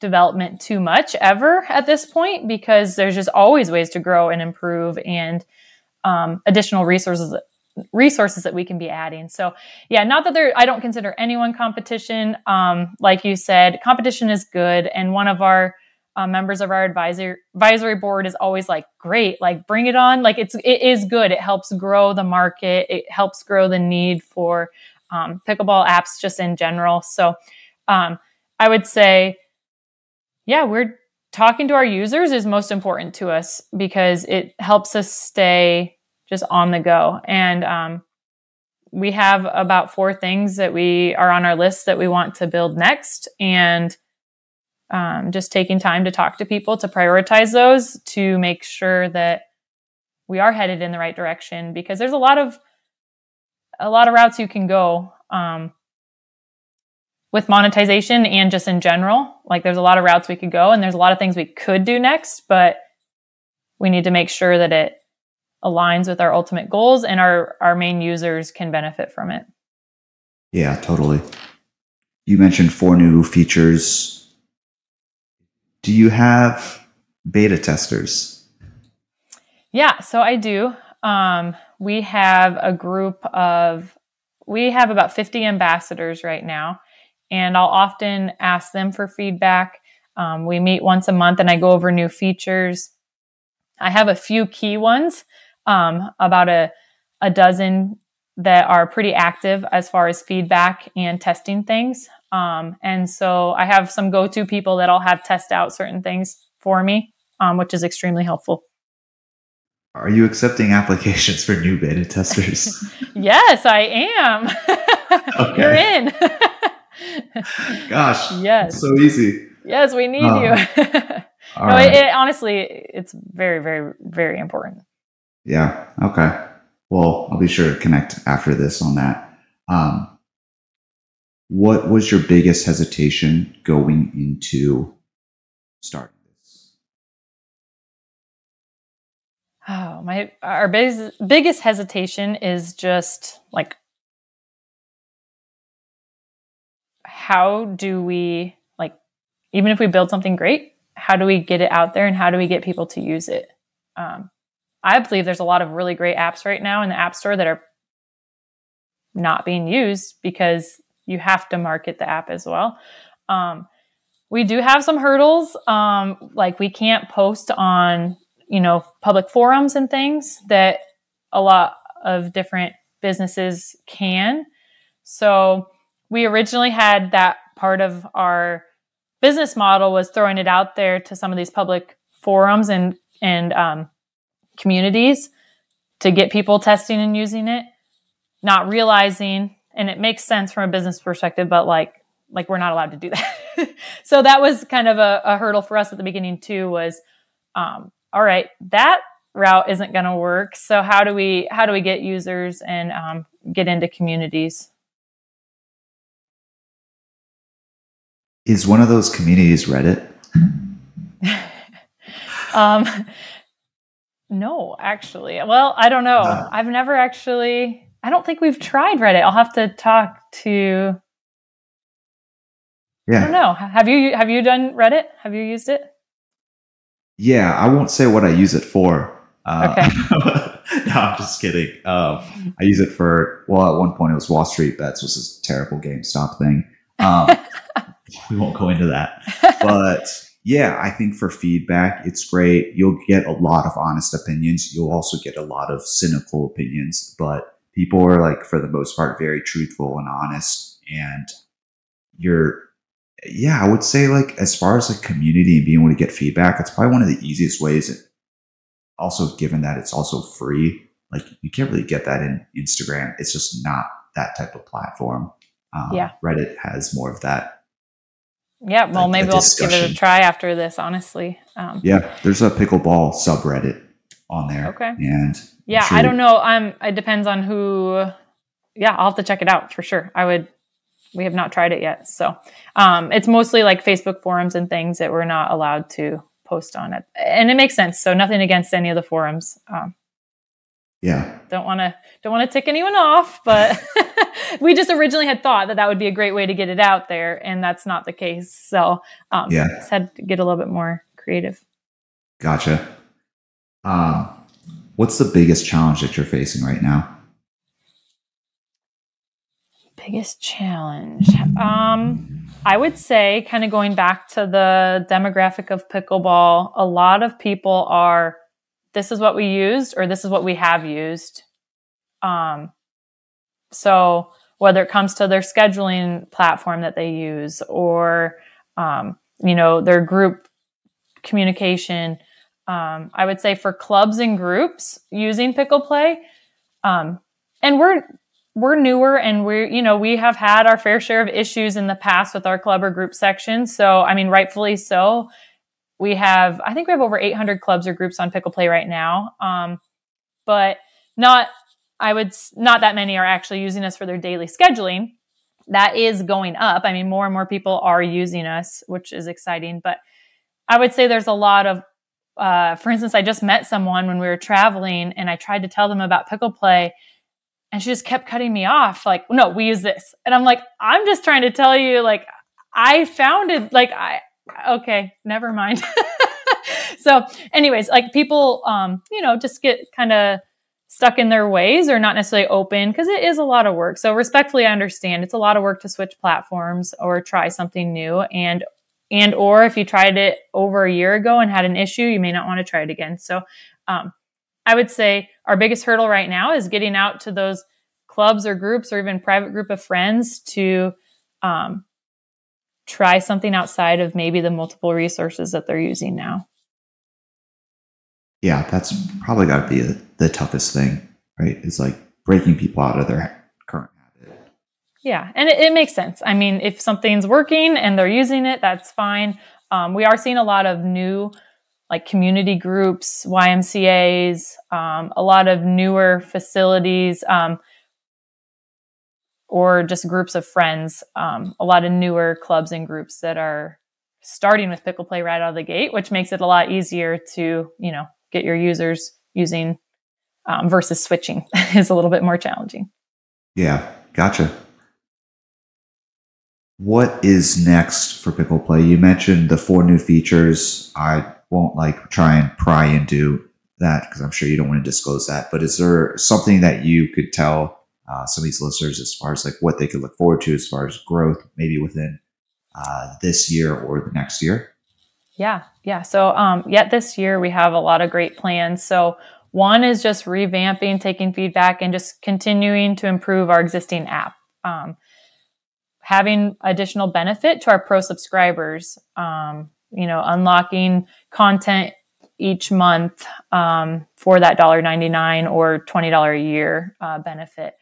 development too much ever at this point because there's just always ways to grow and improve and um, additional resources resources that we can be adding. So yeah, not that there I don't consider anyone competition. Um, like you said, competition is good. And one of our uh, members of our advisory advisory board is always like, great, like bring it on. Like it's it is good. It helps grow the market. It helps grow the need for um, pickleball apps just in general. So um, I would say, yeah, we're talking to our users is most important to us because it helps us stay just on the go. And um, we have about four things that we are on our list that we want to build next. And um, just taking time to talk to people to prioritize those to make sure that we are headed in the right direction because there's a lot of a lot of routes you can go um, with monetization and just in general. Like there's a lot of routes we could go and there's a lot of things we could do next but we need to make sure that it aligns with our ultimate goals and our our main users can benefit from it. Yeah totally. You mentioned four new features do you have beta testers? Yeah, so I do. Um, we have a group of, we have about 50 ambassadors right now, and I'll often ask them for feedback. Um, we meet once a month and I go over new features. I have a few key ones, um, about a, a dozen that are pretty active as far as feedback and testing things. Um, and so I have some go to people that I'll have test out certain things for me, um, which is extremely helpful. Are you accepting applications for new beta testers? <laughs> yes, I am. <laughs> You're in. <laughs> Gosh. Yes. So easy. Yes, we need you. no, right. it, it, honestly, it's very, very, very important. Yeah. Okay. Well, I'll be sure to connect after this on that. Um, what was your biggest hesitation going into starting this? Oh, my our biggest biggest hesitation is just like how do we like even if we build something great, how do we get it out there and how do we get people to use it? Um, I believe there's a lot of really great apps right now in the App Store that are not being used because you have to market the app as well. Um, we do have some hurdles, um, like we can't post on you know public forums and things that a lot of different businesses can. So we originally had that part of our business model was throwing it out there to some of these public forums and and um, communities to get people testing and using it, not realizing and it makes sense from a business perspective, but like like we're not allowed to do that. <laughs> so that was kind of a, a, hurdle for us at the beginning too. Was um, all right, that route isn't going to work. So how do we how do we get users and um, get into communities? Is one of those communities Reddit? <laughs> um, no, actually. Well, I don't know. Uh, I've never actually I don't think we've tried Reddit. I'll have to talk to. Yeah. I don't know. Have you have you done Reddit? Have you used it? Yeah, I won't say what I use it for. Uh, okay. <laughs> no, I'm just kidding. Um, I use it for well, at one point it was Wall Street Bets, which is a terrible GameStop thing. Um, <laughs> we won't go into that, but yeah, I think for feedback, it's great. You'll get a lot of honest opinions. You'll also get a lot of cynical opinions, but people are like for the most part very truthful and honest and you're yeah i would say like as far as like community and being able to get feedback it's probably one of the easiest ways also given that it's also free like you can't really get that in instagram it's just not that type of platform um, Yeah. reddit has more of that Yeah, well, the maybe we'll give it a try after this. Honestly, um, yeah there's a pickleball subreddit on there Okay. and yeah, sure- I don't know. Um, it depends on who. Yeah, I'll have to check it out for sure. I would. We have not tried it yet, so um, it's mostly like Facebook forums and things that we're not allowed to post on it, and it makes sense. So nothing against any of the forums. Um, yeah don't want to don't want to tick anyone off, but <laughs> we just originally had thought that that would be a great way to get it out there, and that's not the case. So um, Yeah. just had to get a little bit more creative. Gotcha. Um, what's the biggest challenge that you're facing right now? Biggest challenge. Um, I would say, kind of going back to the demographic of pickleball, a lot of people are, this is what we used or this is what we have used. Um, so whether it comes to their scheduling platform that they use or, um, you know, their group communication, um, I would say for clubs and groups using pickle play, um, and we're we're newer and we're you know we have had our fair share of issues in the past with our club or group section. So i mean rightfully so. We have i think we have over 800 clubs or groups on pickle play right now. Um, but not i would not that many are actually using us for their daily scheduling. That is going up. I mean more and more people are using us which is exciting. But i would say there's a lot of uh, for instance i just met someone when we were traveling and i tried to tell them about pickle play and she just kept cutting me off like no we use this. And i'm like i'm just trying to tell you like i founded like i okay never mind. <laughs> So anyways like people um you know just get kind of stuck in their ways or not necessarily open because it is a lot of work. So respectfully i understand it's a lot of work to switch platforms or try something new and and or if you tried it over a year ago and had an issue you may not want to try it again so um, I would say our biggest hurdle right now is getting out to those clubs or groups or even private group of friends to um, try something outside of maybe the multiple resources that they're using now. Yeah, that's probably got to be the, the toughest thing, right? It's like breaking people out of their. Yeah, and it, it makes sense. I mean, if something's working and they're using it, that's fine. Um, we are seeing a lot of new, like community groups, YMCA's, um, a lot of newer facilities, um, or just groups of friends. Um, a lot of newer clubs and groups that are starting with pickle play right out of the gate, which makes it a lot easier to you know get your users using um, versus switching <laughs> is a little bit more challenging. Yeah, gotcha. What is next for Pickle Play? You mentioned the four new features. I won't like try and pry into that because I'm sure you don't want to disclose that. But is there something that you could tell uh, some of these listeners as far as like what they could look forward to as far as growth, maybe within uh, this year or the next year? Yeah, yeah. So, um, yet this year we have a lot of great plans. So, one is just revamping, taking feedback, and just continuing to improve our existing app. Um, having additional benefit to our pro subscribers. Um, you know, unlocking content each month um, for that $1.99 or $20 a year uh, benefit.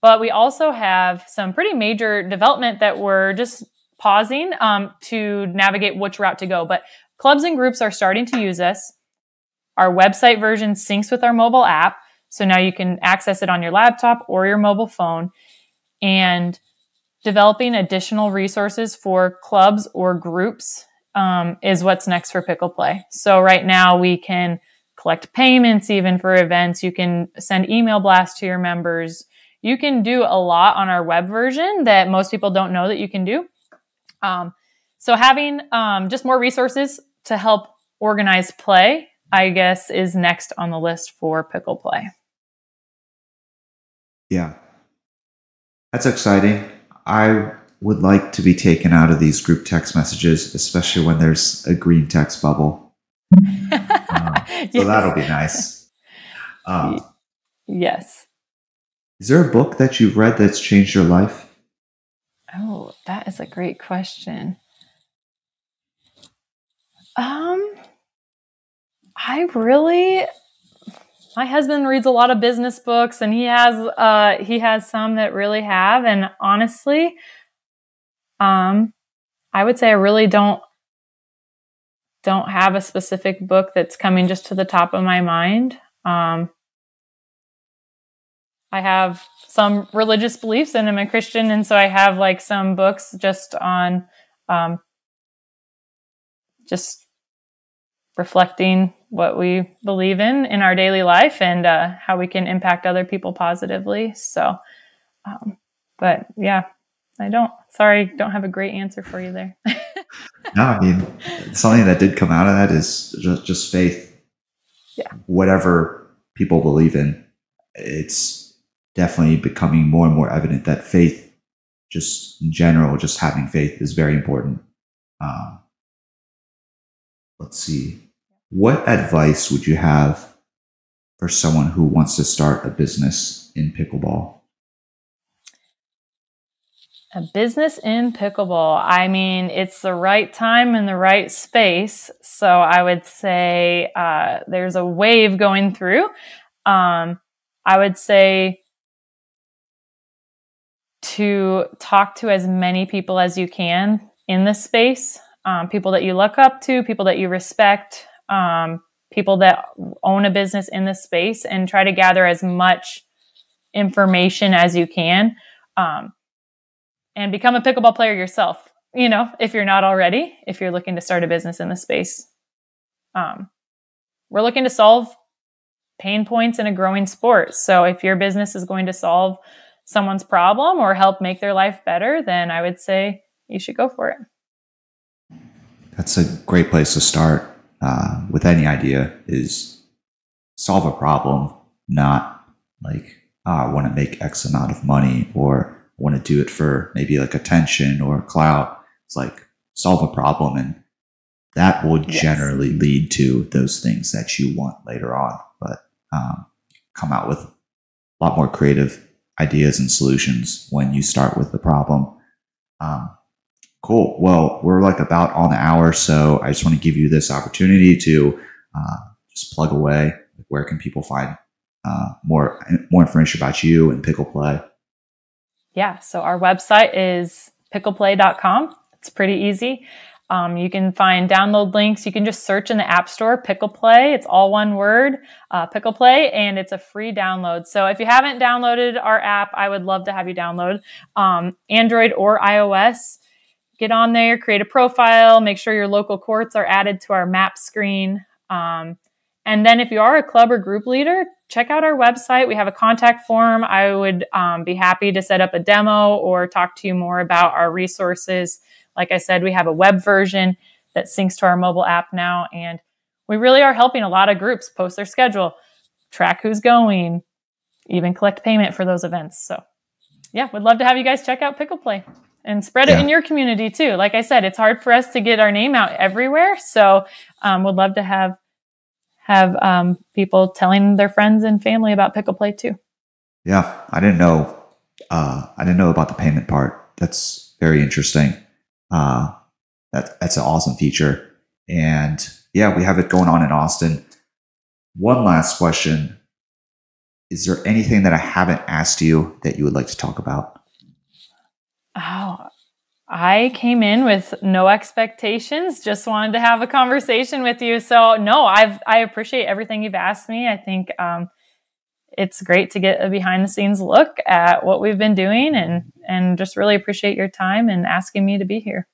But we also have some pretty major development that we're just pausing um, to navigate which route to go. But clubs and groups are starting to use us. Our website version syncs with our mobile app. So now you can access it on your laptop or your mobile phone. And developing additional resources for clubs or groups um, is what's next for Pickle Play. So right now we can collect payments even for events. You can send email blasts to your members. You can do a lot on our web version that most people don't know that you can do. Um, so having um, just more resources to help organize play, I guess, is next on the list for Pickle Play. Yeah. That's exciting. I would like to be taken out of these group text messages, especially when there's a green text bubble. Uh, <laughs> so Yes. that'll be nice. Um, Yes. Is there a book that you've read that's changed your life? Oh, that is a great question. Um, I really, my husband reads a lot of business books, and he has uh he has some that really have. And honestly, um, I would say I really don't don't have a specific book that's coming just to the top of my mind. Um, I have some religious beliefs and I'm a Christian. And so I have like some books just on um, just reflecting what we believe in in our daily life and uh, how we can impact other people positively. So, um, but yeah, I don't, sorry, don't have a great answer for you there. <laughs> no, I mean, something that did come out of that is just, just faith. Yeah. Whatever people believe in, it's definitely becoming more and more evident that faith, just in general, just having faith is very important. Um, let's see. What advice would you have for someone who wants to start a business in pickleball? A business in pickleball. I mean, it's the right time and the right space. So I would say uh, there's a wave going through. Um, I would say to talk to as many people as you can in this space um, people that you look up to, people that you respect, um, people that own a business in this space, and try to gather as much information as you can um, and become a pickleball player yourself. You know, if you're not already, if you're looking to start a business in the space. Um, we're looking to solve pain points in a growing sport. So if your business is going to solve someone's problem or help make their life better, then I would say you should go for it. That's a great place to start uh, with any idea is solve a problem, not like, oh, I want to make X amount of money or want to do it for maybe like attention or clout. It's like solve a problem and that will yes. generally lead to those things that you want later on. But um, come out with a lot more creative ideas and solutions when you start with the problem. Um, cool. Well, we're like about on the hour, so I just want to give you this opportunity to uh, just plug away. Where can people find uh, more more information about you and Pickle Play? Yeah, so our website is pickleplay.com. It's pretty easy. Um, you can find download links. You can just search in the App Store, Pickle Play. It's all one word, uh, Pickle Play, and it's a free download. So if you haven't downloaded our app, I would love to have you download um, Android or iOS. Get on there, create a profile, make sure your local courts are added to our map screen. Um, and then if you are a club or group leader, check out our website. We have a contact form. I would um, be happy to set up a demo or talk to you more about our resources. Like I said, we have a web version that syncs to our mobile app now. And we really are helping a lot of groups post their schedule, track who's going, even collect payment for those events. So, yeah, would love to have you guys check out Pickle Play and spread yeah. it in your community too. Like I said, it's hard for us to get our name out everywhere. So, um, would love to have have um, people telling their friends and family about Pickle Play too. Yeah, I didn't know. Uh, I didn't know about the payment part. That's very interesting. Uh, that, that's an awesome feature. And yeah, we have it going on in Austin. One last question. Is there anything that I haven't asked you that you would like to talk about? Oh, I came in with no expectations, just wanted to have a conversation with you. So no, I've I appreciate everything you've asked me. I think um, it's great to get a behind the scenes look at what we've been doing and and just really appreciate your time and asking me to be here.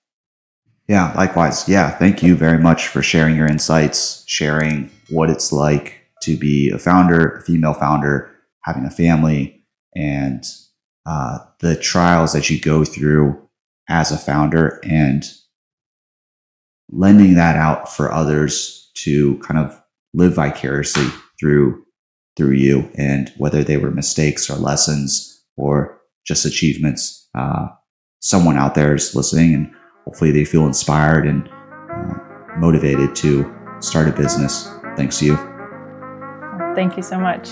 Yeah, likewise. Yeah, thank you very much for sharing your insights, sharing what it's like to be a founder, a female founder, having a family, and uh, the trials that you go through as a founder and lending that out for others to kind of live vicariously through through you and whether they were mistakes or lessons or just achievements uh, someone out there is listening and hopefully they feel inspired and uh, motivated to start a business. Thanks to you. Thank you so much